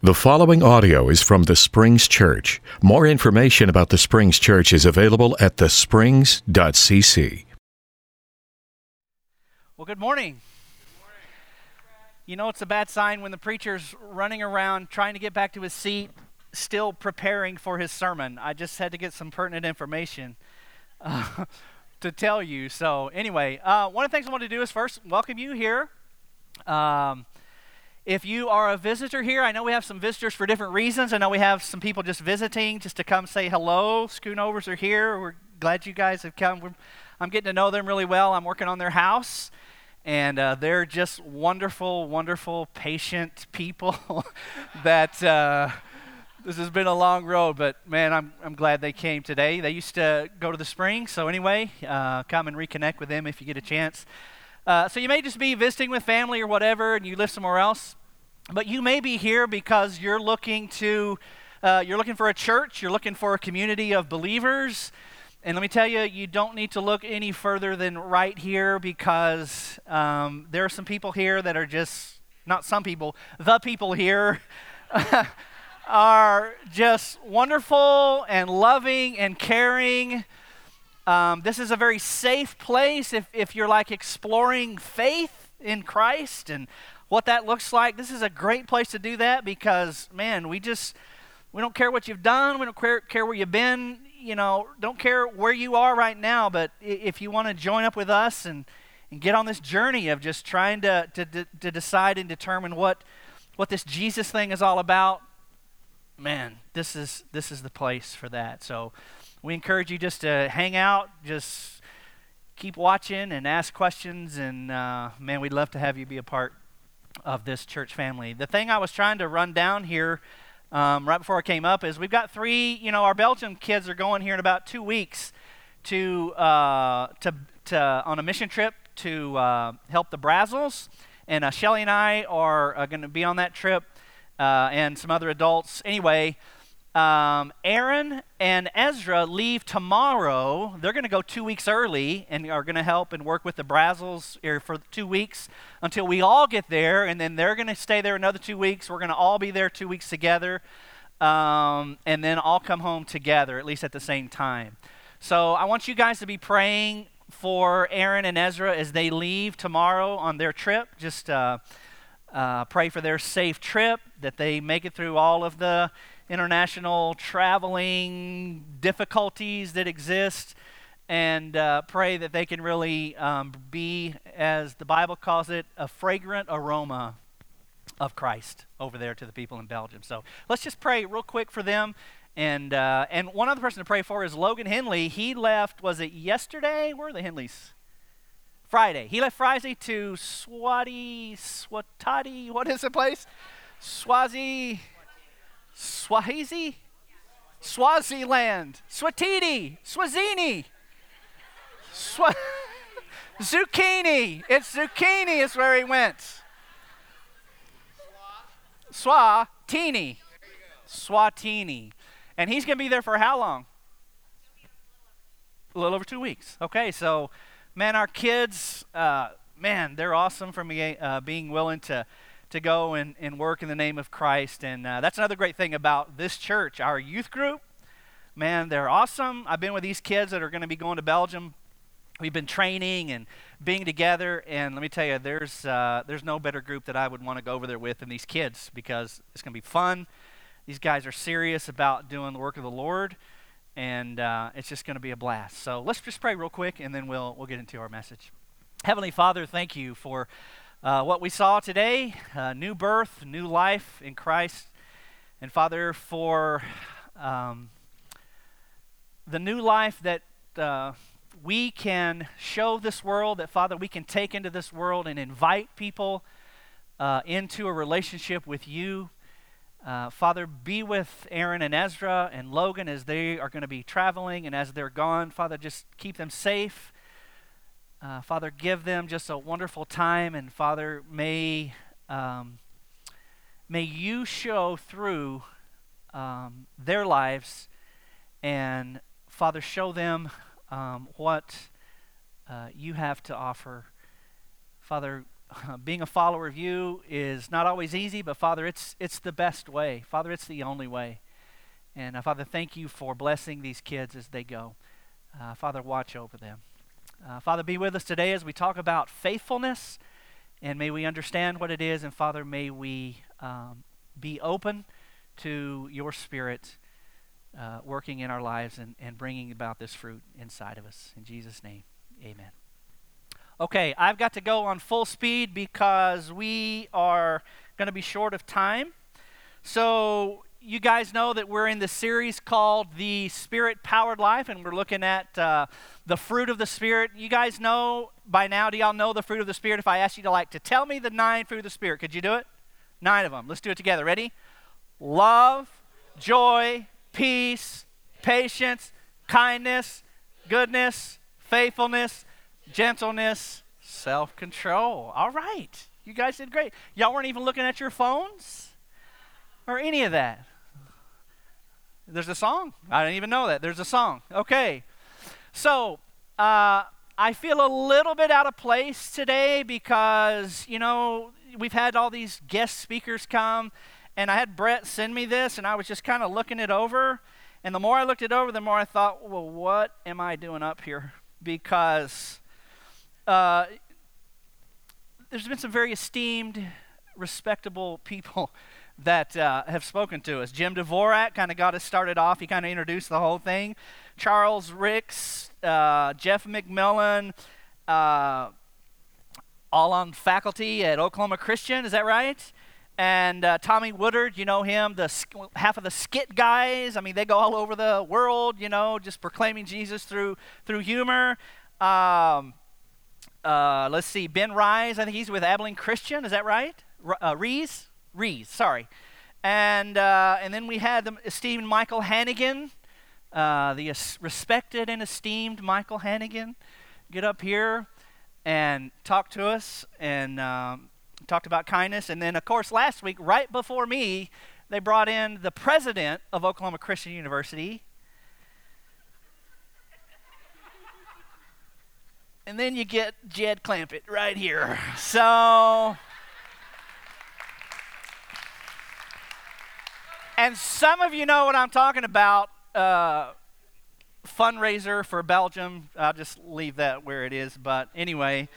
The following audio is from the Springs Church. More information about the Springs Church is available at thesprings.cc. Well, good morning. You know, it's a bad sign when the preacher's running around trying to get back to his seat, still preparing for his sermon. I just had to get some pertinent information uh, to tell you. So, anyway, uh, one of the things I want to do is first welcome you here. Um, if you are a visitor here, I know we have some visitors for different reasons. I know we have some people just visiting just to come say hello. Schoonovers are here. We're glad you guys have come. We're, I'm getting to know them really well. I'm working on their house, and uh, they're just wonderful, wonderful, patient people that. Uh, this has been a long road, but man, I'm, I'm glad they came today. They used to go to the spring, so anyway, uh, come and reconnect with them if you get a chance. Uh, so you may just be visiting with family or whatever, and you live somewhere else. But you may be here because you're looking to, uh, you're looking for a church, you're looking for a community of believers. And let me tell you, you don't need to look any further than right here because um, there are some people here that are just, not some people, the people here are just wonderful and loving and caring. Um, this is a very safe place if, if you're like exploring faith in Christ and what that looks like, this is a great place to do that because, man, we just, we don't care what you've done. We don't care, care where you've been. You know, don't care where you are right now. But if you want to join up with us and, and get on this journey of just trying to, to, to decide and determine what, what this Jesus thing is all about, man, this is, this is the place for that. So we encourage you just to hang out, just keep watching and ask questions. And, uh, man, we'd love to have you be a part of this church family. The thing I was trying to run down here um, right before I came up is we've got three, you know, our Belgian kids are going here in about two weeks to, uh, to, to on a mission trip to uh, help the Brazils. And uh, Shelly and I are uh, going to be on that trip uh, and some other adults. Anyway, um, Aaron and Ezra leave tomorrow. They're going to go two weeks early and are going to help and work with the Brazils for two weeks until we all get there, and then they're going to stay there another two weeks. We're going to all be there two weeks together, um, and then all come home together, at least at the same time. So I want you guys to be praying for Aaron and Ezra as they leave tomorrow on their trip. Just uh, uh, pray for their safe trip, that they make it through all of the international traveling difficulties that exist and uh, pray that they can really um, be, as the Bible calls it, a fragrant aroma of Christ over there to the people in Belgium. So let's just pray real quick for them. And, uh, and one other person to pray for is Logan Henley. He left, was it yesterday? Where are the Henleys? Friday. He left Friday to Swati, Swatati, what is the place? Swazi, Swazi? Swaziland, Swatiti, Swazini, Swa- Zucchini. It's zucchini is where he went. Swatini. Swatini. And he's going to be there for how long? A little over two weeks. Okay, so, man, our kids, uh, man, they're awesome for me uh, being willing to to go and, and work in the name of Christ. And uh, that's another great thing about this church, our youth group. Man, they're awesome. I've been with these kids that are going to be going to Belgium. We've been training and being together, and let me tell you, there's uh, there's no better group that I would want to go over there with than these kids because it's going to be fun. These guys are serious about doing the work of the Lord, and uh, it's just going to be a blast. So let's just pray real quick, and then we'll we'll get into our message. Heavenly Father, thank you for uh, what we saw today uh, new birth, new life in Christ. And Father, for um, the new life that uh, we can show this world, that Father, we can take into this world and invite people uh, into a relationship with you. Uh, Father, be with Aaron and Ezra and Logan as they are going to be traveling and as they're gone. Father, just keep them safe uh, Father, give them just a wonderful time, and Father, may um, may you show through um, their lives, and Father, show them um, what uh, you have to offer. Father, being a follower of you is not always easy, but Father, it's, it's the best way. Father, it's the only way. And uh, Father, thank you for blessing these kids as they go. Uh, Father, watch over them. Uh, Father, be with us today as we talk about faithfulness, and may we understand what it is. And Father, may we um, be open to your Spirit uh, working in our lives and, and bringing about this fruit inside of us. In Jesus' name, amen. Okay, I've got to go on full speed because we are going to be short of time. So, you guys know that we're in the series called The Spirit Powered Life, and we're looking at uh, the fruit of the Spirit. You guys know by now, do y'all know the fruit of the Spirit? If I asked you to like to tell me the nine fruit of the Spirit, could you do it? Nine of them. Let's do it together. Ready? Love, joy, peace, patience, kindness, goodness, faithfulness, gentleness, self control. All right. You guys did great. Y'all weren't even looking at your phones or any of that. There's a song. I didn't even know that. There's a song. Okay. So, uh, I feel a little bit out of place today because, you know, we've had all these guest speakers come, and I had Brett send me this, and I was just kind of looking it over. And the more I looked it over, the more I thought, well, what am I doing up here? Because uh, there's been some very esteemed, respectable people that uh, have spoken to us. Jim Dvorak kind of got us started off. He kind of introduced the whole thing. Charles Ricks, uh, Jeff McMillan, uh, all on faculty at Oklahoma Christian. Is that right? And uh, Tommy Woodard, you know him, the half of the skit guys. I mean, they go all over the world, you know, just proclaiming Jesus through through humor. Um, uh, let's see, Ben Rise, I think he's with Abilene Christian, is that right? Uh, Rees? Rees, sorry. And, uh, and then we had the esteemed Michael Hannigan, uh, the respected and esteemed Michael Hannigan, get up here and talk to us and um, talked about kindness. And then, of course, last week, right before me, they brought in the president of Oklahoma Christian University, and then you get Jed Clampett right here. So. And some of you know what I'm talking about. Uh, fundraiser for Belgium. I'll just leave that where it is. But anyway,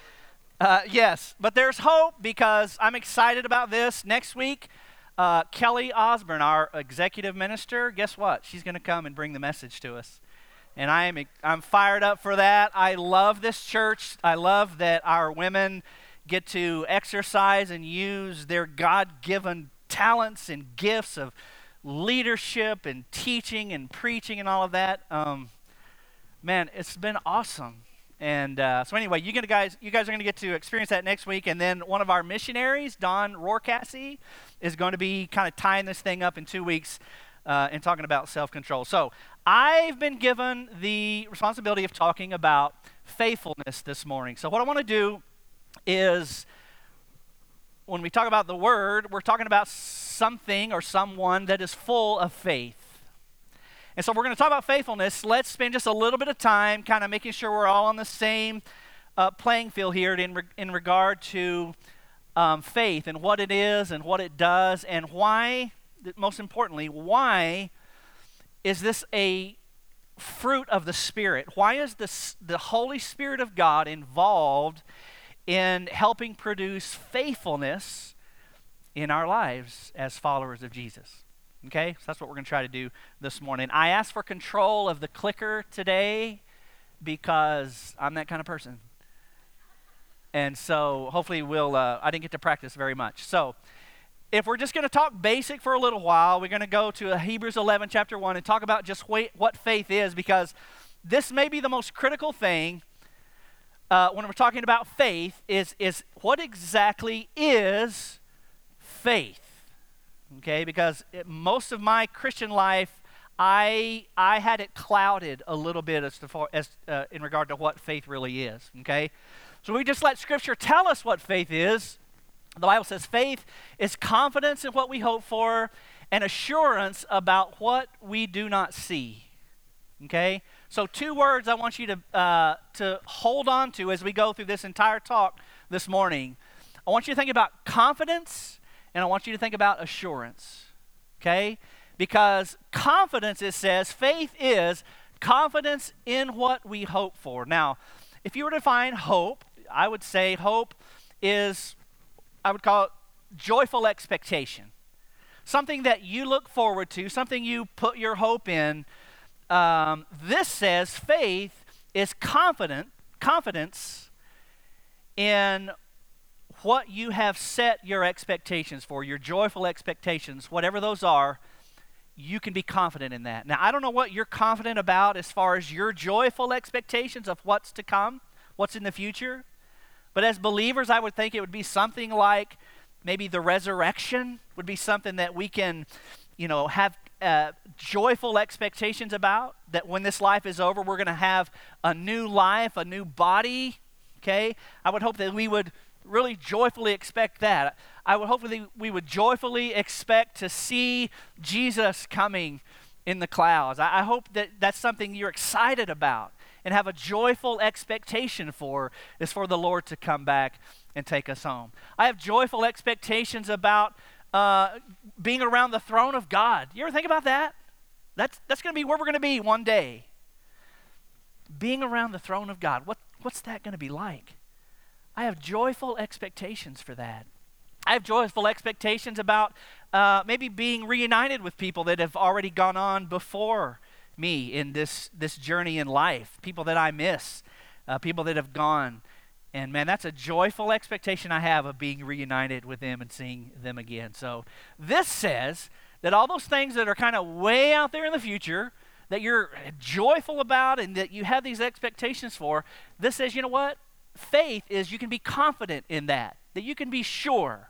uh, yes. But there's hope because I'm excited about this. Next week, uh, Kelly Osborne, our executive minister, guess what? She's going to come and bring the message to us and I am I'm fired up for that. I love this church. I love that our women get to exercise and use their God-given talents and gifts of leadership and teaching and preaching and all of that. Um, man, it's been awesome. And uh, so anyway, you guys, you guys are going to get to experience that next week. And then one of our missionaries, Don Rorcassie, is going to be kind of tying this thing up in two weeks uh, and talking about self-control. So I've been given the responsibility of talking about faithfulness this morning. So, what I want to do is when we talk about the word, we're talking about something or someone that is full of faith. And so, we're going to talk about faithfulness. Let's spend just a little bit of time kind of making sure we're all on the same uh, playing field here in, re- in regard to um, faith and what it is and what it does and why, most importantly, why is this a fruit of the Spirit? Why is this, the Holy Spirit of God involved in helping produce faithfulness in our lives as followers of Jesus? Okay, so that's what we're going to try to do this morning. I asked for control of the clicker today because I'm that kind of person. And so hopefully we'll, uh, I didn't get to practice very much. So, if we're just going to talk basic for a little while, we're going to go to Hebrews 11, chapter 1, and talk about just what faith is, because this may be the most critical thing uh, when we're talking about faith is, is what exactly is faith? Okay, because it, most of my Christian life, I, I had it clouded a little bit as, to, far, as uh, in regard to what faith really is. Okay, so we just let Scripture tell us what faith is, the Bible says faith is confidence in what we hope for and assurance about what we do not see. Okay? So, two words I want you to, uh, to hold on to as we go through this entire talk this morning I want you to think about confidence and I want you to think about assurance. Okay? Because confidence, it says, faith is confidence in what we hope for. Now, if you were to define hope, I would say hope is, I would call it joyful expectation. Something that you look forward to, something you put your hope in. Um, this says faith is confident, confidence in what you have set your expectations for, your joyful expectations, whatever those are, you can be confident in that. Now, I don't know what you're confident about as far as your joyful expectations of what's to come, what's in the future. But as believers, I would think it would be something like maybe the resurrection would be something that we can, you know, have uh, joyful expectations about. That when this life is over, we're going to have a new life, a new body. Okay? I would hope that we would really joyfully expect that. I would hopefully we would joyfully expect to see Jesus coming in the clouds. I, I hope that that's something you're excited about and have a joyful expectation for is for the Lord to come back and take us home. I have joyful expectations about uh, being around the throne of God. You ever think about that? That's, that's going to be where we're going to be one day. Being around the throne of God. What, what's that going to be like? I have joyful expectations for that. I have joyful expectations about uh, maybe being reunited with people that have already gone on before me in this, this journey in life, people that I miss, uh, people that have gone. And man, that's a joyful expectation I have of being reunited with them and seeing them again. So this says that all those things that are kind of way out there in the future, that you're joyful about and that you have these expectations for, this says, you know what? Faith is you can be confident in that, that you can be sure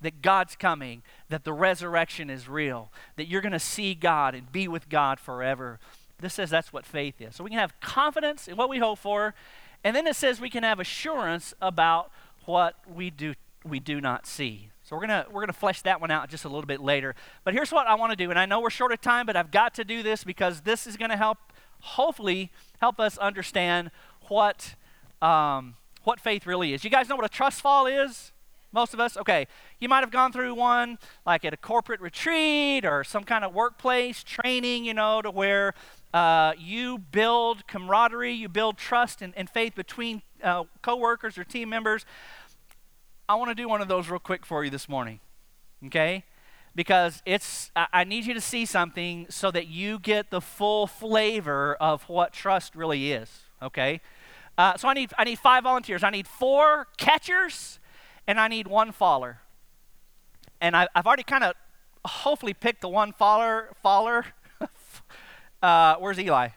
that God's coming, that the resurrection is real, that you're going to see God and be with God forever. This says that's what faith is. So we can have confidence in what we hope for, and then it says we can have assurance about what we do we do not see. So we're gonna we're gonna flesh that one out just a little bit later. But here's what I want to do, and I know we're short of time, but I've got to do this because this is gonna help, hopefully, help us understand what um, what faith really is. You guys know what a trust fall is? Most of us? Okay. You might have gone through one like at a corporate retreat or some kind of workplace training, you know, to where uh, you build camaraderie, you build trust and, and faith between uh, coworkers or team members. I want to do one of those real quick for you this morning. Okay? Because it's, I, I need you to see something so that you get the full flavor of what trust really is. Okay? Uh, so I need, I need five volunteers. I need four catchers, and I need one faller. And I, have already kind of hopefully picked the one faller. faller. uh, where's Eli?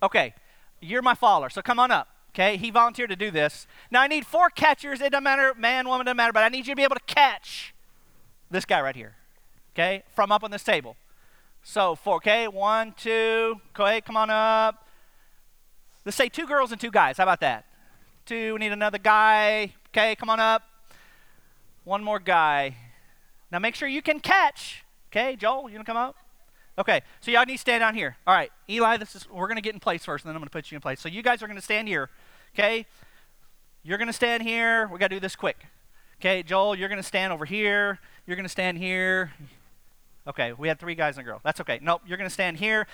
Okay, you're my faller, so come on up. Okay, he volunteered to do this. Now I need four catchers. It doesn't matter, man, woman, doesn't matter, but I need you to be able to catch this guy right here. Okay, from up on this table. So four. Okay, one, two. Okay, come on up. Let's say two girls and two guys. How about that? Two, we need another guy. Okay, come on up. One more guy. Now make sure you can catch. Okay, Joel, you gonna come up? Okay, so y'all need to stand down here. All right, Eli, this is we're gonna get in place first, and then I'm gonna put you in place. So you guys are gonna stand here. Okay, you're gonna stand here. We gotta do this quick. Okay, Joel, you're gonna stand over here. You're gonna stand here. Okay, we had three guys and a girl. That's okay. Nope, you're gonna stand here.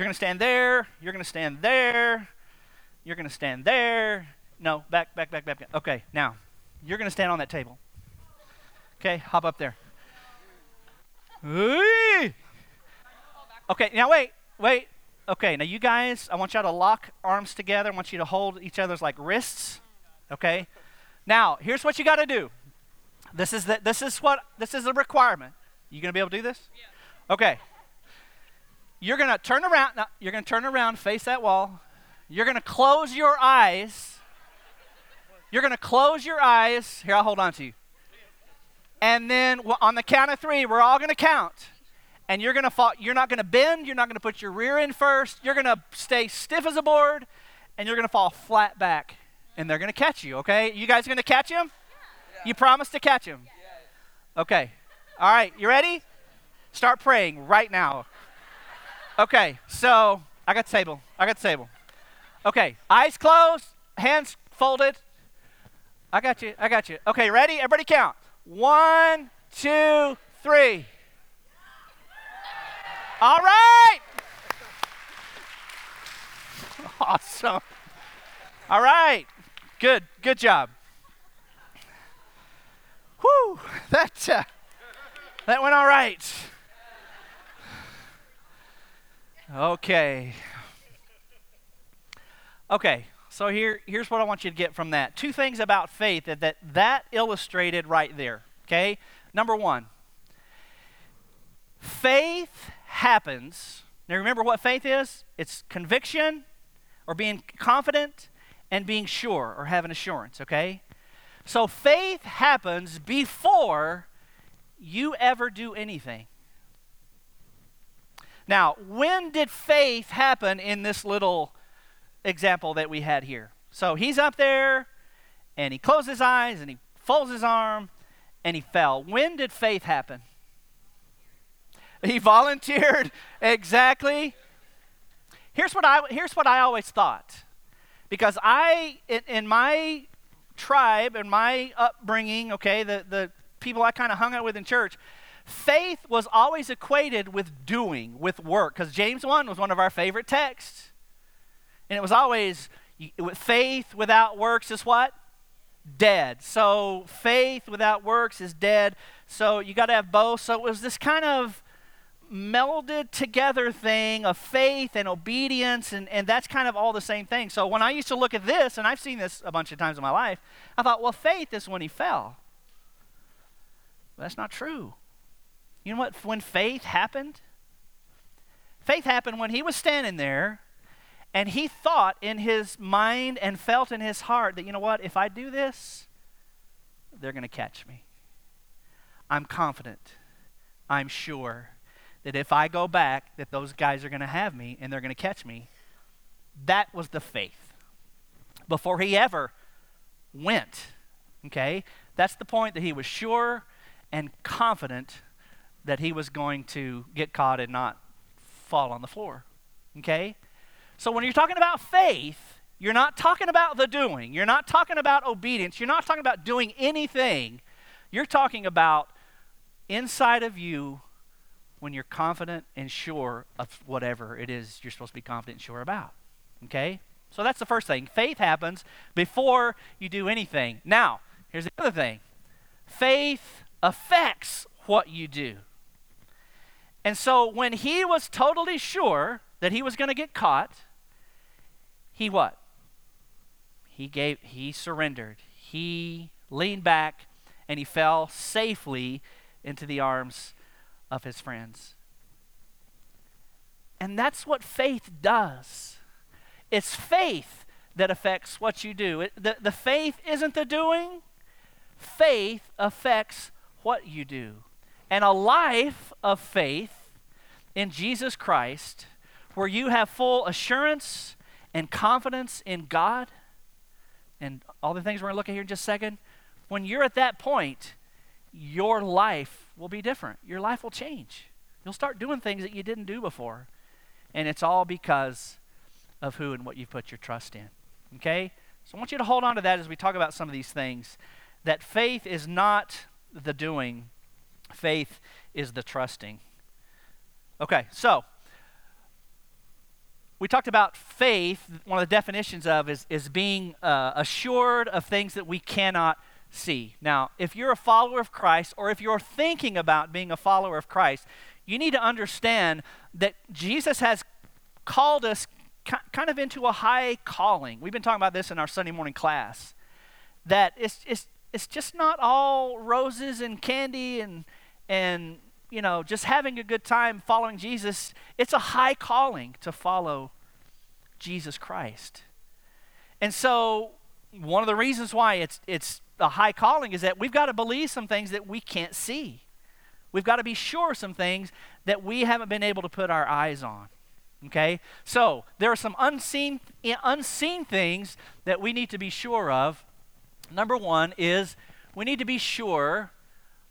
You're going to stand there. You're going to stand there. You're going to stand there. No, back, back, back, back, back. Okay, now, you're going to stand on that table. Okay, hop up there. Okay, now wait, wait. Okay, now you guys, I want y'all to lock arms together. I want you to hold each other's like wrists. Okay? Now, here's what you got to do. This is the, this is what this is a requirement. You going to be able to do this? Yeah. Okay. You're going to turn around. Now, you're going to turn around, face that wall. You're going to close your eyes. You're going to close your eyes. Here, I'll hold on to you. And then on the count of three, we're all going to count. And you're going to fall. You're not going to bend. You're not going to put your rear in first. You're going to stay stiff as a board, and you're going to fall flat back. And they're going to catch you. Okay? You guys going to catch him? Yeah. You promise to catch him. Okay. All right. You ready? Start praying right now. Okay, so I got table. I got table. Okay, eyes closed, hands folded. I got you. I got you. Okay, ready? Everybody count. One, two, three. All right. Awesome. All right. Good. Good job. Whew. That, uh, that went all right. Okay. Okay. So here, here's what I want you to get from that. Two things about faith that that, that illustrated right there. Okay? Number one, faith happens. Now remember what faith is? It's conviction or being confident and being sure or having assurance, okay? So faith happens before you ever do anything. Now, when did faith happen in this little example that we had here. So he's up there and he closed his eyes and he folds his arm and he fell. When did faith happen? He volunteered exactly. Here's what I here's what I always thought. Because I in, in my tribe and my upbringing, okay, the, the people I kind of hung out with in church, faith was always equated with doing, with work. Because James 1 was one of our favorite texts. And it was always faith without works is what? Dead. So faith without works is dead. So you got to have both. So it was this kind of melded together thing of faith and obedience, and, and that's kind of all the same thing. So when I used to look at this, and I've seen this a bunch of times in my life, I thought, well, faith is when he fell. But that's not true. You know what? When faith happened, faith happened when he was standing there and he thought in his mind and felt in his heart that, you know what, if I do this, they're going to catch me. I'm confident. I'm sure that if I go back, that those guys are going to have me and they're going to catch me. That was the faith. Before he ever went, okay? That's the point that he was sure and confident that he was going to get caught and not fall on the floor, okay? So when you're talking about faith, you're not talking about the doing. You're not talking about obedience. You're not talking about doing anything. You're talking about inside of you when you're confident and sure of whatever it is you're supposed to be confident and sure about. Okay? So that's the first thing. Faith happens before you do anything. Now, here's the other thing faith affects what you do. And so when he was totally sure that he was going to get caught, he what? He gave he surrendered. He leaned back and he fell safely into the arms of his friends. And that's what faith does. It's faith that affects what you do. It, the, the faith isn't the doing, faith affects what you do. And a life of faith in Jesus Christ, where you have full assurance and confidence in God and all the things we're going to look at here in just a second, when you're at that point, your life will be different. Your life will change. You'll start doing things that you didn't do before. And it's all because of who and what you've put your trust in. Okay? So I want you to hold on to that as we talk about some of these things. That faith is not the doing, faith is the trusting. Okay, so we talked about faith. One of the definitions of is, is being uh, assured of things that we cannot see. Now, if you're a follower of Christ, or if you're thinking about being a follower of Christ, you need to understand that Jesus has called us kind of into a high calling. We've been talking about this in our Sunday morning class. That it's, it's, it's just not all roses and candy and, and you know, just having a good time following Jesus, it's a high calling to follow Jesus Christ. And so, one of the reasons why it's, it's a high calling is that we've got to believe some things that we can't see. We've got to be sure some things that we haven't been able to put our eyes on. Okay? So, there are some unseen, unseen things that we need to be sure of. Number one is we need to be sure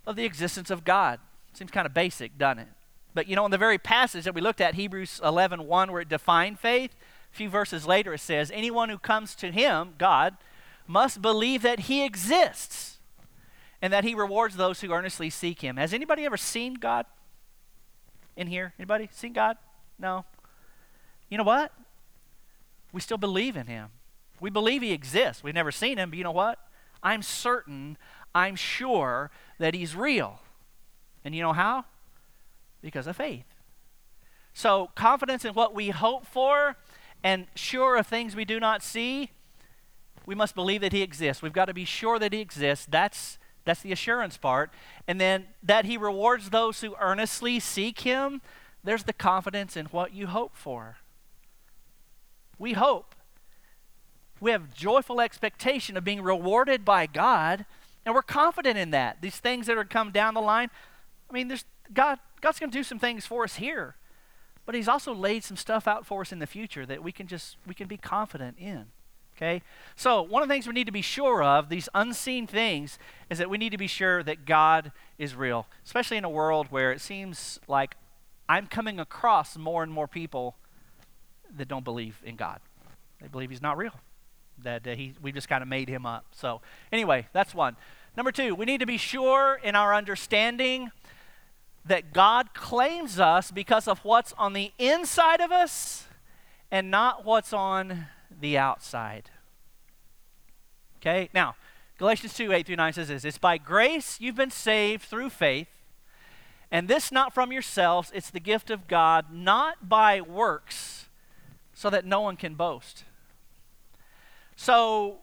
of the existence of God. Seems kind of basic, doesn't it? But you know, in the very passage that we looked at, Hebrews 11 1, where it defined faith, a few verses later it says, Anyone who comes to him, God, must believe that he exists and that he rewards those who earnestly seek him. Has anybody ever seen God in here? Anybody seen God? No. You know what? We still believe in him. We believe he exists. We've never seen him, but you know what? I'm certain, I'm sure that he's real. And you know how? Because of faith. So, confidence in what we hope for and sure of things we do not see, we must believe that he exists. We've got to be sure that he exists. That's that's the assurance part. And then that he rewards those who earnestly seek him. There's the confidence in what you hope for. We hope. We have joyful expectation of being rewarded by God, and we're confident in that. These things that are come down the line, I mean, there's God God's going to do some things for us here. But he's also laid some stuff out for us in the future that we can just we can be confident in. Okay? So, one of the things we need to be sure of, these unseen things, is that we need to be sure that God is real, especially in a world where it seems like I'm coming across more and more people that don't believe in God. They believe he's not real. That uh, he we just kind of made him up. So, anyway, that's one. Number 2, we need to be sure in our understanding that God claims us because of what's on the inside of us and not what's on the outside. Okay? Now, Galatians 2 8 through 9 says this It's by grace you've been saved through faith, and this not from yourselves, it's the gift of God, not by works, so that no one can boast. So,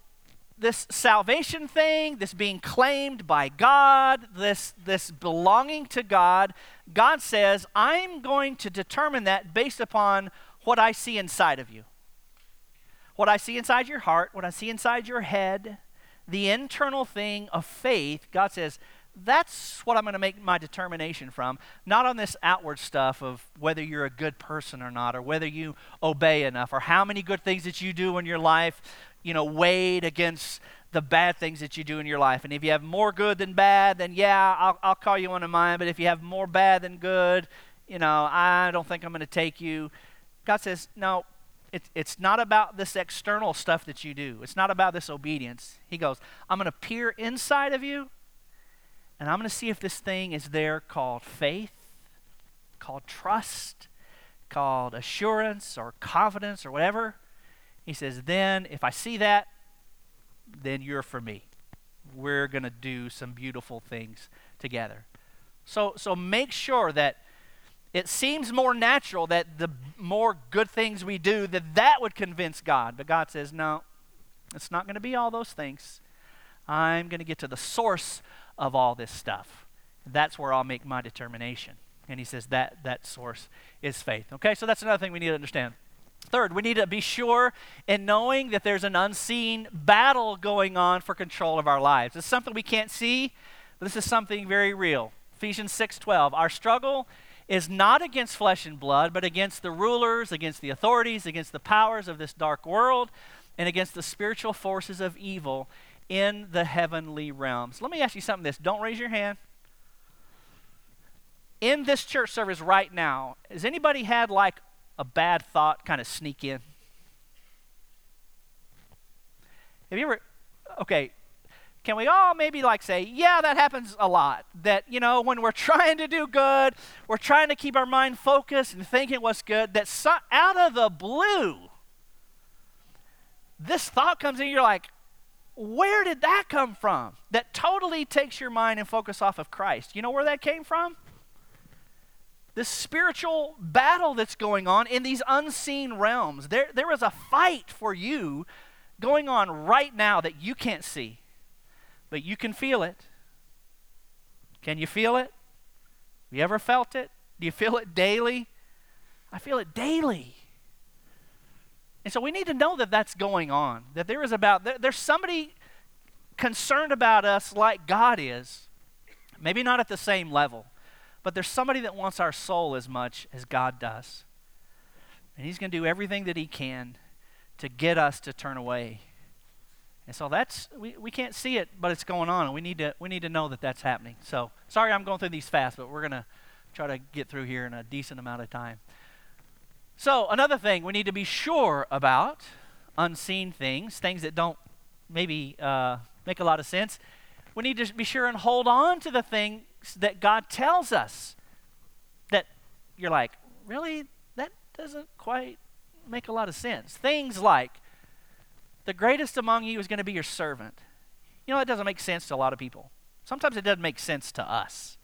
this salvation thing, this being claimed by God, this, this belonging to God, God says, I'm going to determine that based upon what I see inside of you. What I see inside your heart, what I see inside your head, the internal thing of faith, God says, that's what I'm going to make my determination from, not on this outward stuff of whether you're a good person or not, or whether you obey enough, or how many good things that you do in your life, you know, weighed against the bad things that you do in your life. And if you have more good than bad, then yeah, I'll, I'll call you one of mine. But if you have more bad than good, you know, I don't think I'm going to take you. God says, no, it's, it's not about this external stuff that you do. It's not about this obedience. He goes, I'm going to peer inside of you, and I'm going to see if this thing is there called faith, called trust, called assurance or confidence or whatever. He says, then if I see that, then you're for me. We're going to do some beautiful things together. So, so make sure that it seems more natural that the more good things we do, that that would convince God. But God says, no, it's not going to be all those things. I'm going to get to the source of all this stuff. That's where I'll make my determination. And he says that that source is faith. Okay, so that's another thing we need to understand. Third, we need to be sure in knowing that there's an unseen battle going on for control of our lives. It's something we can't see, but this is something very real. Ephesians 6:12. Our struggle is not against flesh and blood, but against the rulers, against the authorities, against the powers of this dark world, and against the spiritual forces of evil in the heavenly realms. Let me ask you something this. Don't raise your hand. In this church service right now, has anybody had like a bad thought kind of sneak in? Have you ever, okay, can we all maybe like say, yeah, that happens a lot? That, you know, when we're trying to do good, we're trying to keep our mind focused and thinking what's good, that so, out of the blue, this thought comes in, you're like, where did that come from? That totally takes your mind and focus off of Christ. You know where that came from? This spiritual battle that's going on in these unseen realms. There, there is a fight for you going on right now that you can't see but you can feel it. Can you feel it? Have you ever felt it? Do you feel it daily? I feel it daily. And so we need to know that that's going on, that there is about, there, there's somebody concerned about us like God is. Maybe not at the same level, but there's somebody that wants our soul as much as God does. And He's going to do everything that He can to get us to turn away and so that's we, we can't see it, but it's going on, and we need to we need to know that that's happening. So sorry I'm going through these fast, but we're gonna try to get through here in a decent amount of time. So another thing we need to be sure about unseen things, things that don't maybe uh, make a lot of sense, we need to be sure and hold on to the things that God tells us. That you're like, really? That doesn't quite make a lot of sense. Things like, the greatest among you is going to be your servant. You know, that doesn't make sense to a lot of people. Sometimes it doesn't make sense to us.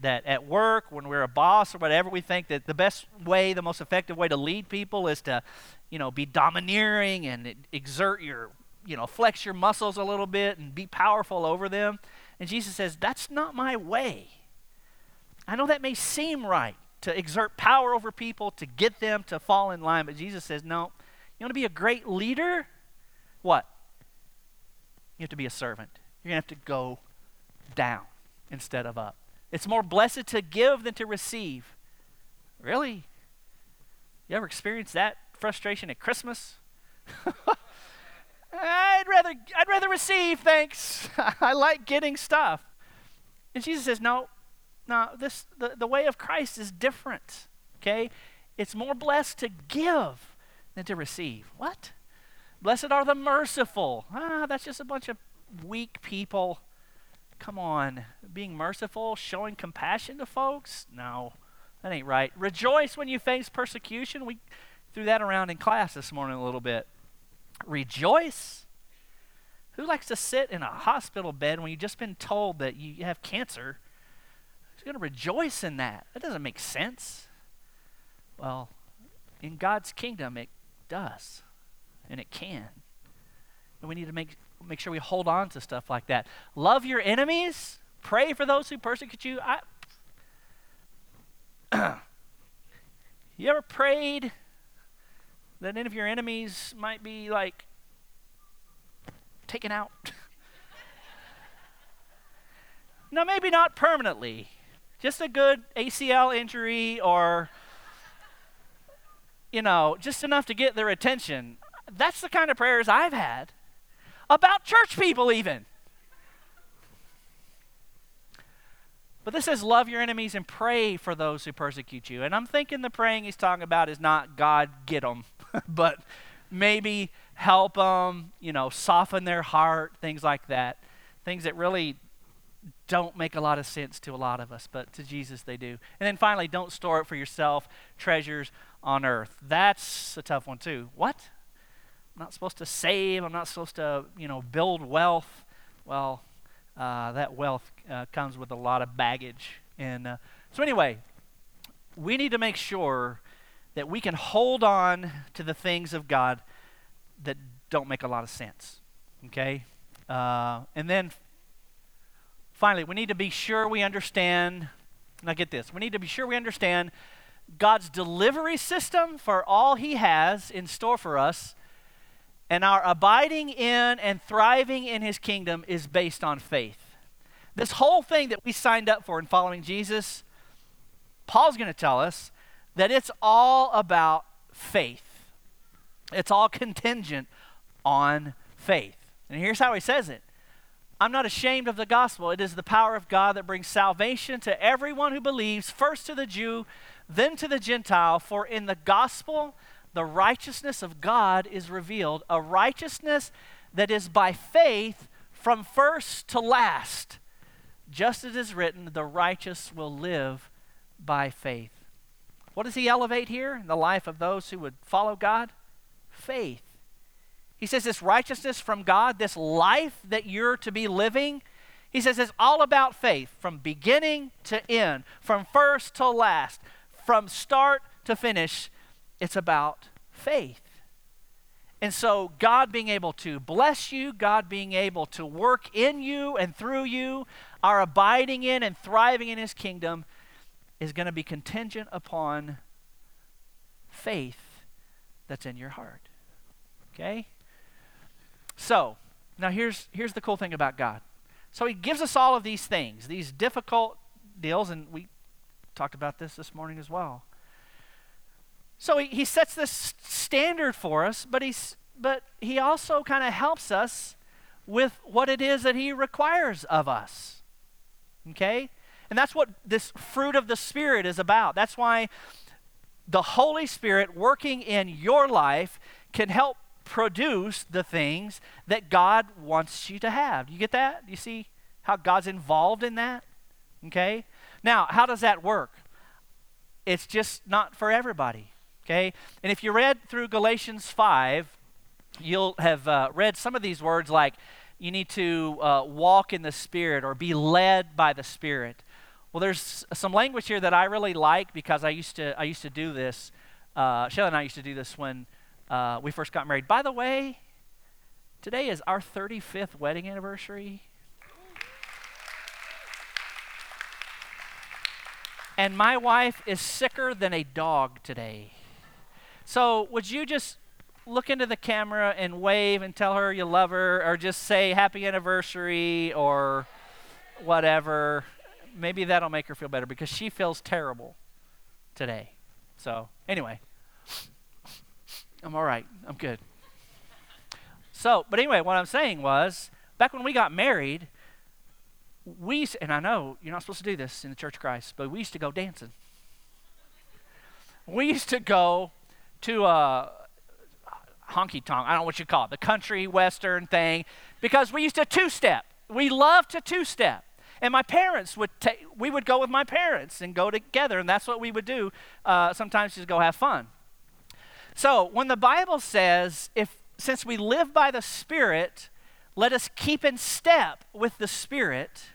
That at work, when we're a boss or whatever, we think that the best way, the most effective way to lead people is to, you know, be domineering and exert your, you know, flex your muscles a little bit and be powerful over them. And Jesus says, that's not my way. I know that may seem right to exert power over people, to get them to fall in line, but Jesus says, no. You want to be a great leader? What? You have to be a servant. You're going to have to go down instead of up. It's more blessed to give than to receive. Really? You ever experienced that frustration at Christmas? I'd rather I'd rather receive, thanks. I like getting stuff. And Jesus says, No, no, this the, the way of Christ is different. Okay? It's more blessed to give than to receive. What? Blessed are the merciful. Ah, that's just a bunch of weak people. Come on. Being merciful, showing compassion to folks? No, that ain't right. Rejoice when you face persecution. We threw that around in class this morning a little bit. Rejoice. Who likes to sit in a hospital bed when you've just been told that you have cancer? Who's going to rejoice in that? That doesn't make sense. Well, in God's kingdom, it does and it can. And we need to make, make sure we hold on to stuff like that. Love your enemies, pray for those who persecute you. I, you ever prayed that any of your enemies might be like taken out? now, maybe not permanently. Just a good ACL injury or, you know, just enough to get their attention. That's the kind of prayers I've had about church people, even. But this says, love your enemies and pray for those who persecute you. And I'm thinking the praying he's talking about is not God get them, but maybe help them, you know, soften their heart, things like that. Things that really don't make a lot of sense to a lot of us, but to Jesus they do. And then finally, don't store it for yourself, treasures on earth. That's a tough one too. What? I'm not supposed to save. I'm not supposed to, you know, build wealth. Well, uh, that wealth uh, comes with a lot of baggage. And uh, so, anyway, we need to make sure that we can hold on to the things of God that don't make a lot of sense. Okay? Uh, and then finally, we need to be sure we understand. Now, get this. We need to be sure we understand God's delivery system for all He has in store for us and our abiding in and thriving in his kingdom is based on faith. This whole thing that we signed up for in following Jesus, Paul's going to tell us that it's all about faith. It's all contingent on faith. And here's how he says it I'm not ashamed of the gospel. It is the power of God that brings salvation to everyone who believes, first to the Jew, then to the Gentile. For in the gospel, the righteousness of God is revealed, a righteousness that is by faith from first to last. Just as is written, the righteous will live by faith. What does he elevate here in the life of those who would follow God? Faith. He says this righteousness from God, this life that you're to be living, he says it's all about faith from beginning to end, from first to last, from start to finish. It's about faith. And so, God being able to bless you, God being able to work in you and through you, our abiding in and thriving in His kingdom is going to be contingent upon faith that's in your heart. Okay? So, now here's, here's the cool thing about God. So, He gives us all of these things, these difficult deals, and we talked about this this morning as well. So he, he sets this standard for us, but, he's, but he also kind of helps us with what it is that he requires of us. Okay? And that's what this fruit of the Spirit is about. That's why the Holy Spirit working in your life can help produce the things that God wants you to have. You get that? You see how God's involved in that? Okay? Now, how does that work? It's just not for everybody. Okay? And if you read through Galatians 5, you'll have uh, read some of these words like you need to uh, walk in the Spirit or be led by the Spirit. Well, there's some language here that I really like because I used to I used to do this. Uh, Shelly and I used to do this when uh, we first got married. By the way, today is our 35th wedding anniversary. And my wife is sicker than a dog today. So, would you just look into the camera and wave and tell her you love her, or just say happy anniversary or whatever? Maybe that'll make her feel better because she feels terrible today. So, anyway. I'm all right. I'm good. So, but anyway, what I'm saying was, back when we got married, we and I know you're not supposed to do this in the Church of Christ, but we used to go dancing. We used to go to a honky tonk, I don't know what you call it, the country western thing, because we used to two step. We loved to two step. And my parents would take, we would go with my parents and go together, and that's what we would do uh, sometimes just go have fun. So when the Bible says, if since we live by the Spirit, let us keep in step with the Spirit,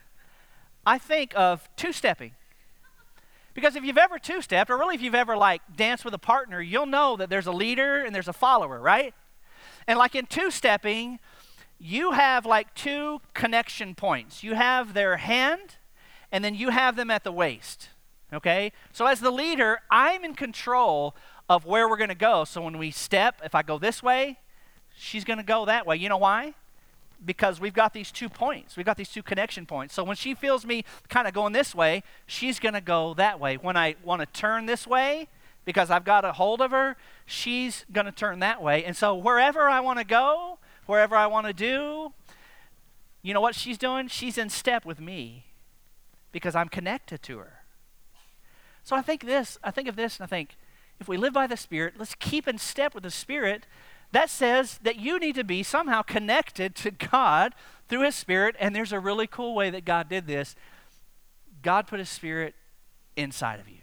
I think of two stepping. Because if you've ever two stepped, or really if you've ever like danced with a partner, you'll know that there's a leader and there's a follower, right? And like in two stepping, you have like two connection points. You have their hand, and then you have them at the waist. Okay? So as the leader, I'm in control of where we're going to go. So when we step, if I go this way, she's going to go that way. You know why? Because we've got these two points. We've got these two connection points. So when she feels me kind of going this way, she's going to go that way. When I want to turn this way, because I've got a hold of her, she's going to turn that way. And so wherever I want to go, wherever I want to do, you know what she's doing? She's in step with me because I'm connected to her. So I think this, I think of this and I think, if we live by the Spirit, let's keep in step with the Spirit. That says that you need to be somehow connected to God through His Spirit. And there's a really cool way that God did this. God put His Spirit inside of you.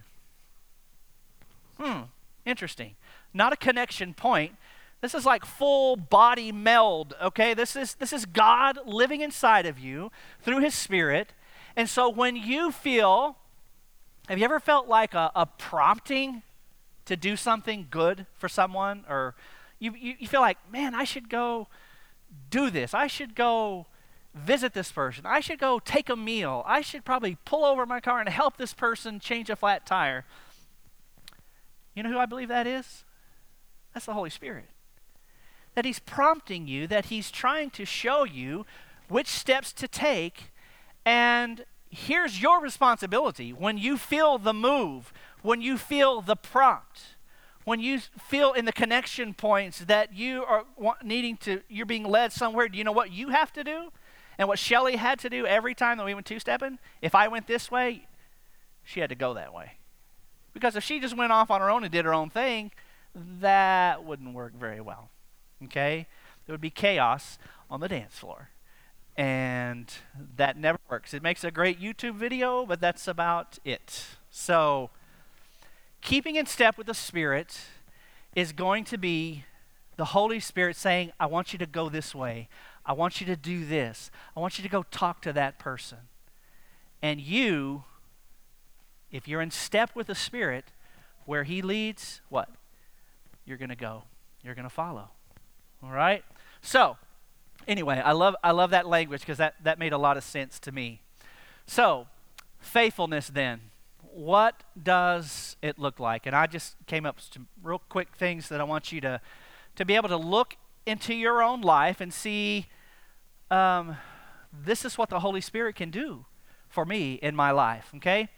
Hmm, interesting. Not a connection point. This is like full body meld, okay? This is this is God living inside of you through his spirit. And so when you feel have you ever felt like a, a prompting to do something good for someone, or you, you, you feel like, man, I should go do this. I should go visit this person. I should go take a meal. I should probably pull over my car and help this person change a flat tire. You know who I believe that is? That's the Holy Spirit. That He's prompting you, that He's trying to show you which steps to take. And here's your responsibility when you feel the move, when you feel the prompt, when you feel in the connection points that you are needing to, you're being led somewhere, do you know what you have to do? And what Shelly had to do every time that we went two stepping? If I went this way, she had to go that way. Because if she just went off on her own and did her own thing, that wouldn't work very well. Okay? There would be chaos on the dance floor. And that never works. It makes a great YouTube video, but that's about it. So, keeping in step with the Spirit is going to be the Holy Spirit saying, I want you to go this way. I want you to do this. I want you to go talk to that person. And you, if you're in step with the Spirit, where He leads, what? You're going to go. You're going to follow. All right? So, anyway, I love, I love that language because that, that made a lot of sense to me. So, faithfulness then what does it look like? And I just came up with some real quick things that I want you to, to be able to look into your own life and see um, this is what the Holy Spirit can do for me in my life, okay?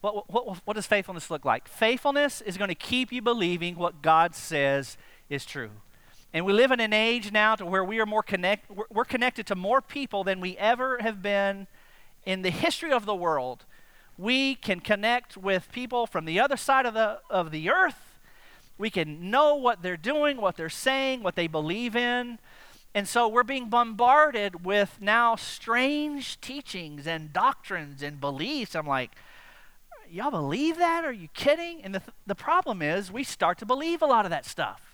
What, what, what does faithfulness look like? Faithfulness is going to keep you believing what God says is true. And we live in an age now to where we are more connect, we're connected to more people than we ever have been in the history of the world we can connect with people from the other side of the, of the earth We can know what they're doing, what they're saying, what they believe in. And so we're being bombarded with now strange teachings and doctrines and beliefs. I'm like, y'all believe that? Are you kidding? And the, th- the problem is, we start to believe a lot of that stuff.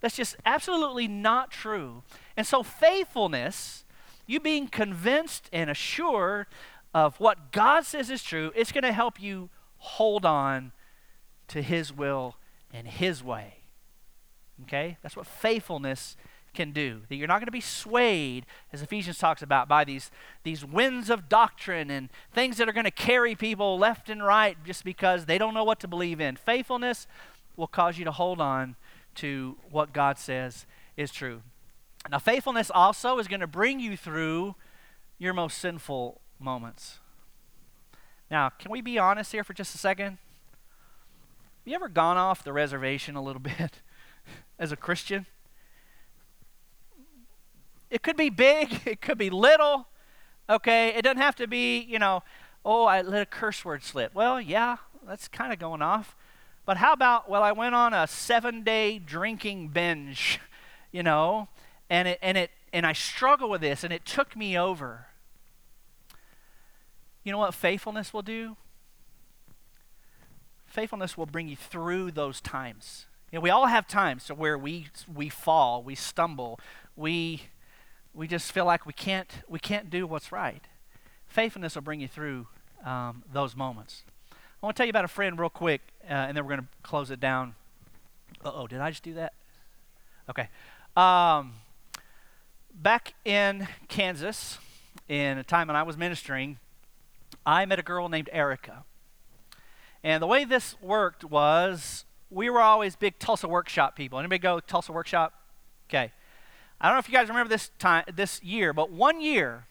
That's just absolutely not true. And so, faithfulness, you being convinced and assured of what God says is true, it's going to help you hold on to His will and His way. Okay? That's what faithfulness can do. That you're not going to be swayed, as Ephesians talks about, by these, these winds of doctrine and things that are going to carry people left and right just because they don't know what to believe in. Faithfulness will cause you to hold on to what God says is true. Now, faithfulness also is going to bring you through your most sinful moments. Now, can we be honest here for just a second? Have you ever gone off the reservation a little bit as a Christian? It could be big, it could be little, okay? It doesn't have to be, you know, oh, I let a curse word slip. Well, yeah, that's kind of going off. But how about, well, I went on a seven day drinking binge, you know, and it, and it, and I struggle with this, and it took me over. You know what faithfulness will do? Faithfulness will bring you through those times. You know, we all have times where we we fall, we stumble, we we just feel like we can't we can't do what's right. Faithfulness will bring you through um, those moments. I want to tell you about a friend real quick, uh, and then we're going to close it down. oh, did I just do that? Okay. Um, back in Kansas, in a time when I was ministering, I met a girl named Erica. And the way this worked was we were always big Tulsa workshop people. Anybody go Tulsa workshop? Okay. I don't know if you guys remember this time, this year, but one year,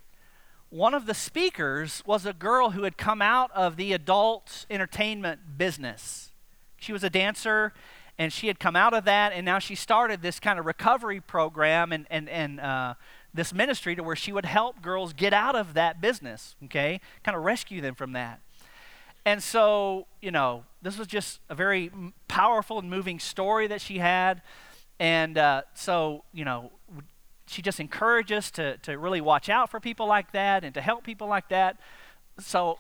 one of the speakers was a girl who had come out of the adult entertainment business. She was a dancer, and she had come out of that, and now she started this kind of recovery program and and and uh, this ministry to where she would help girls get out of that business. Okay, kind of rescue them from that. And so, you know, this was just a very powerful and moving story that she had. And uh, so, you know, she just encourages us to, to really watch out for people like that and to help people like that. So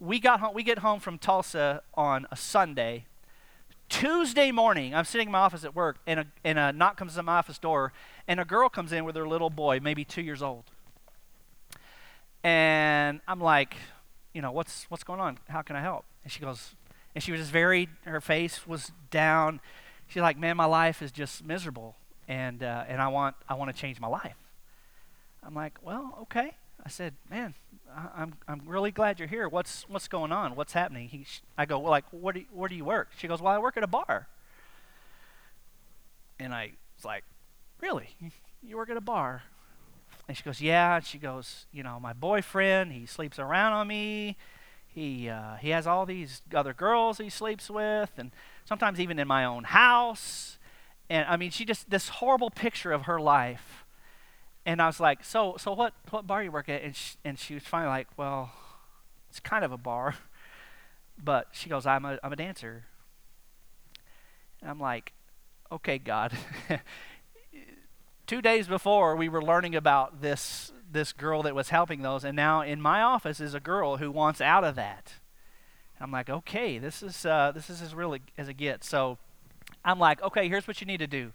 we got home, we get home from Tulsa on a Sunday. Tuesday morning, I'm sitting in my office at work, and a, and a knock comes to my office door, and a girl comes in with her little boy, maybe two years old. And I'm like, you know, what's what's going on? How can I help? And she goes, and she was just very, her face was down. She's like, man, my life is just miserable and uh, and I want I want to change my life. I'm like, well, okay. I said, man, I, am I'm really glad you're here. What's what's going on? What's happening? He, sh- I go, well, like, where do you, where do you work? She goes, well, I work at a bar. And I was like, really? You work at a bar? And she goes, yeah. And she goes, you know, my boyfriend, he sleeps around on me. He uh, he has all these other girls he sleeps with, and sometimes even in my own house. And I mean, she just, this horrible picture of her life. And I was like, so, so what, what bar you work at? And she, and she was finally like, well, it's kind of a bar. But she goes, I'm a, I'm a dancer. And I'm like, okay, God. Two days before, we were learning about this, this girl that was helping those. And now in my office is a girl who wants out of that. I'm like, okay, this is, uh, this is as real as it gets. So, I'm like, okay, here's what you need to do.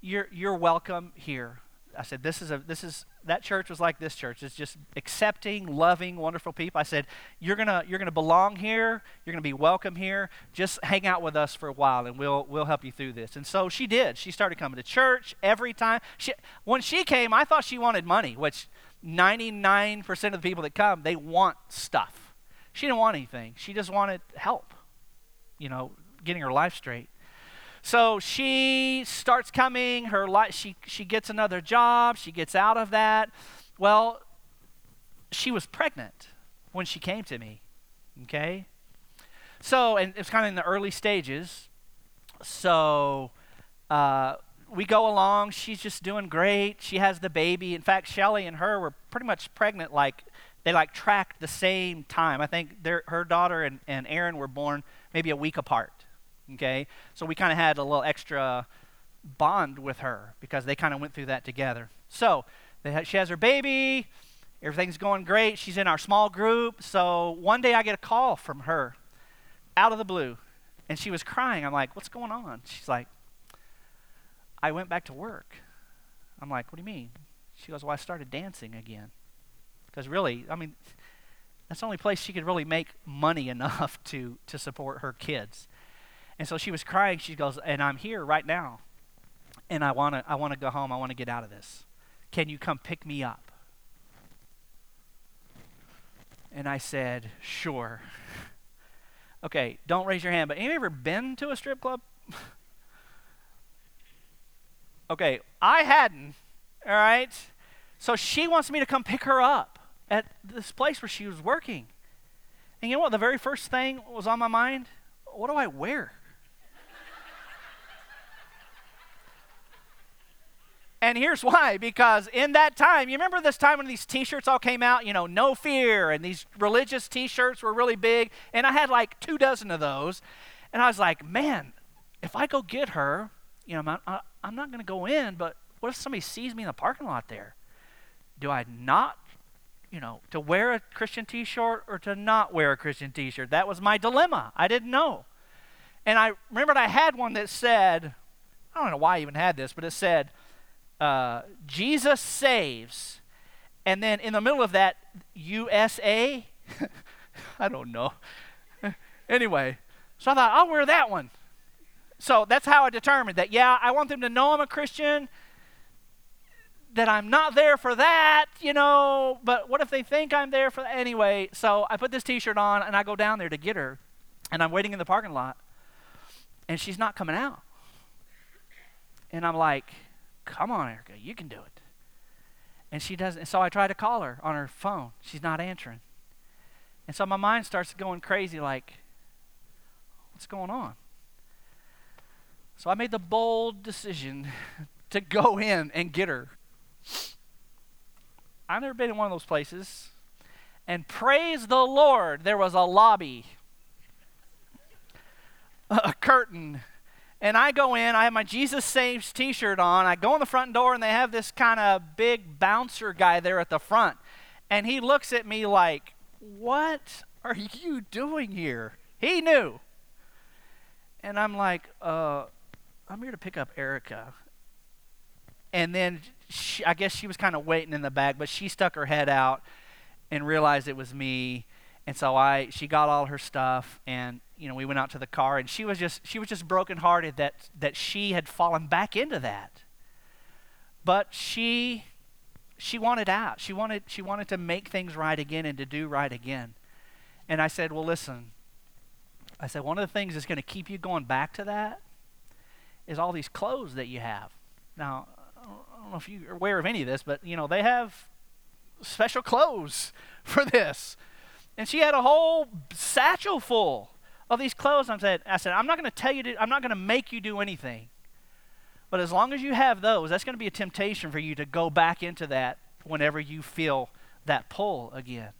You're you're welcome here. I said, this is a this is that church was like this church. It's just accepting, loving, wonderful people. I said, you're gonna you're gonna belong here. You're gonna be welcome here. Just hang out with us for a while, and we'll we'll help you through this. And so she did. She started coming to church every time. She when she came, I thought she wanted money, which 99% of the people that come they want stuff. She didn't want anything. She just wanted help. You know, getting her life straight. So she starts coming, her life, she, she gets another job, she gets out of that. Well, she was pregnant when she came to me. Okay? So, and it's kind of in the early stages. So, uh, we go along. She's just doing great. She has the baby. In fact, Shelly and her were pretty much pregnant, like, they like tracked the same time. I think their, her daughter and, and Aaron were born maybe a week apart. Okay? So we kind of had a little extra bond with her because they kind of went through that together. So ha- she has her baby. Everything's going great. She's in our small group. So one day I get a call from her out of the blue. And she was crying. I'm like, what's going on? She's like, I went back to work. I'm like, what do you mean? She goes, well, I started dancing again. Because really, I mean, that's the only place she could really make money enough to, to support her kids. And so she was crying. She goes, and I'm here right now. And I want to I wanna go home. I want to get out of this. Can you come pick me up? And I said, sure. okay, don't raise your hand, but of you ever been to a strip club? okay, I hadn't. All right? So she wants me to come pick her up at this place where she was working. And you know what? The very first thing was on my mind what do I wear? And here's why because in that time, you remember this time when these t shirts all came out, you know, no fear, and these religious t shirts were really big. And I had like two dozen of those. And I was like, man, if I go get her, you know, I'm not, uh, I'm not going to go in, but what if somebody sees me in the parking lot there? Do I not, you know, to wear a Christian t shirt or to not wear a Christian t shirt? That was my dilemma. I didn't know. And I remembered I had one that said, I don't know why I even had this, but it said, uh, Jesus saves, and then in the middle of that, USA. I don't know. anyway, so I thought I'll wear that one. So that's how I determined that. Yeah, I want them to know I'm a Christian. That I'm not there for that, you know. But what if they think I'm there for that? Anyway, so I put this T-shirt on and I go down there to get her, and I'm waiting in the parking lot, and she's not coming out. And I'm like, Come on, Erica, you can do it. And she doesn't. So I try to call her on her phone. She's not answering. And so my mind starts going crazy like, what's going on? So I made the bold decision to go in and get her. I've never been in one of those places. And praise the Lord, there was a lobby, a curtain and I go in, I have my Jesus Saves t shirt on. I go in the front door, and they have this kind of big bouncer guy there at the front. And he looks at me like, What are you doing here? He knew. And I'm like, uh, I'm here to pick up Erica. And then she, I guess she was kind of waiting in the back, but she stuck her head out and realized it was me. And so I, she got all her stuff, and you know, we went out to the car, and she was just, she was just brokenhearted that that she had fallen back into that. But she, she wanted out. She wanted, she wanted to make things right again and to do right again. And I said, well, listen. I said one of the things that's going to keep you going back to that is all these clothes that you have. Now, I don't know if you're aware of any of this, but you know they have special clothes for this. And she had a whole satchel full of these clothes. I said, I said, I'm not going to tell you to, I'm not going to make you do anything. But as long as you have those, that's going to be a temptation for you to go back into that whenever you feel that pull again.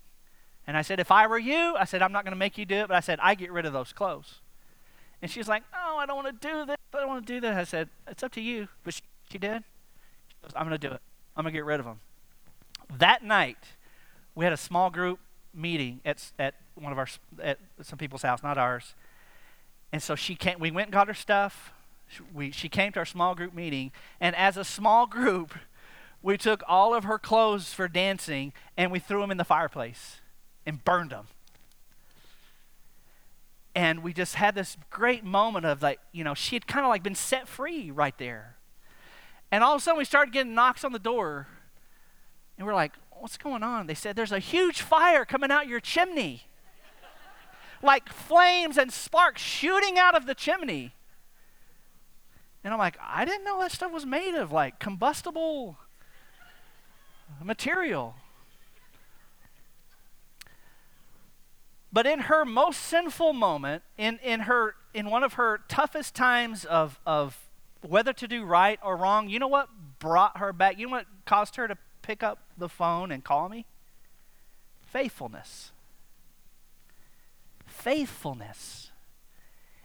And I said, if I were you, I said, I'm not going to make you do it, but I said, I get rid of those clothes. And she's like, oh, I don't want to do this. I don't want to do that. I said, it's up to you. But she, she did. She goes, I'm going to do it. I'm going to get rid of them. That night, we had a small group meeting at, at one of our at some people's house, not ours. And so she came. We went and got her stuff. We she came to our small group meeting, and as a small group, we took all of her clothes for dancing and we threw them in the fireplace and burned them. And we just had this great moment of like, you know, she had kind of like been set free right there. And all of a sudden we started getting knocks on the door. And we're like, what's going on? They said, there's a huge fire coming out your chimney. like flames and sparks shooting out of the chimney. And I'm like, I didn't know that stuff was made of like combustible material. But in her most sinful moment, in, in her in one of her toughest times of, of whether to do right or wrong, you know what brought her back? You know what caused her to pick up the phone and call me? Faithfulness. Faithfulness.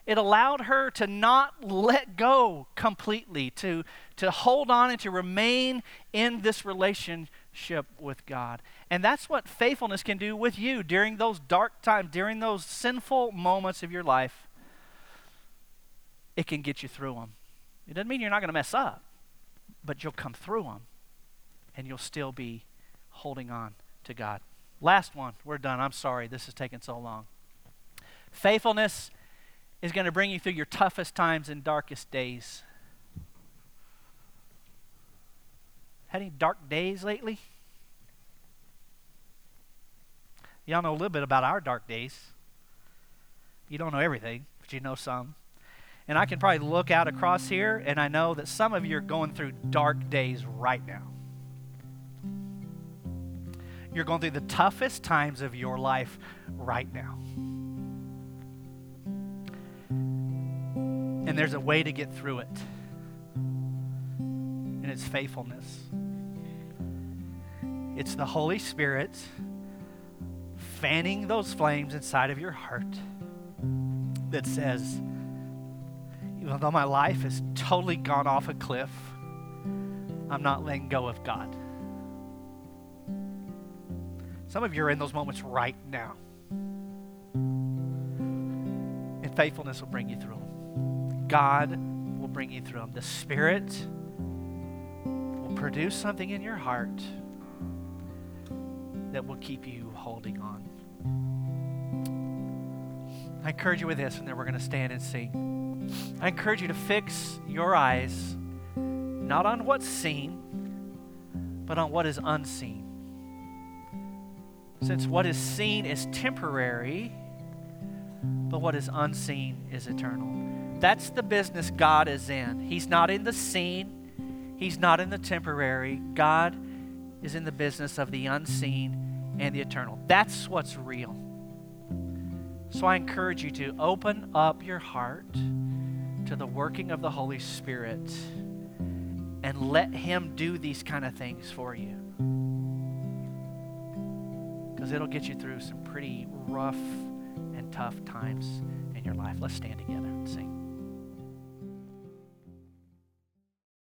it allowed her to not let go completely, to, to hold on and to remain in this relationship with God. And that's what faithfulness can do with you during those dark times, during those sinful moments of your life. It can get you through them. It doesn't mean you're not going to mess up, but you'll come through them and you'll still be holding on to God. Last one. We're done. I'm sorry this is taking so long. Faithfulness is going to bring you through your toughest times and darkest days. Had any dark days lately? Y'all know a little bit about our dark days. You don't know everything, but you know some. And I can probably look out across here, and I know that some of you are going through dark days right now. You're going through the toughest times of your life right now. And there's a way to get through it, and it's faithfulness. It's the Holy Spirit fanning those flames inside of your heart that says, even though my life has totally gone off a cliff, I'm not letting go of God. Some of you are in those moments right now. And faithfulness will bring you through them. God will bring you through them. The Spirit will produce something in your heart that will keep you holding on. I encourage you with this, and then we're going to stand and sing. I encourage you to fix your eyes not on what's seen, but on what is unseen. Since what is seen is temporary, but what is unseen is eternal. That's the business God is in. He's not in the seen, He's not in the temporary. God is in the business of the unseen and the eternal. That's what's real. So I encourage you to open up your heart to the working of the Holy Spirit and let Him do these kind of things for you because it'll get you through some pretty rough and tough times in your life. Let's stand together and sing.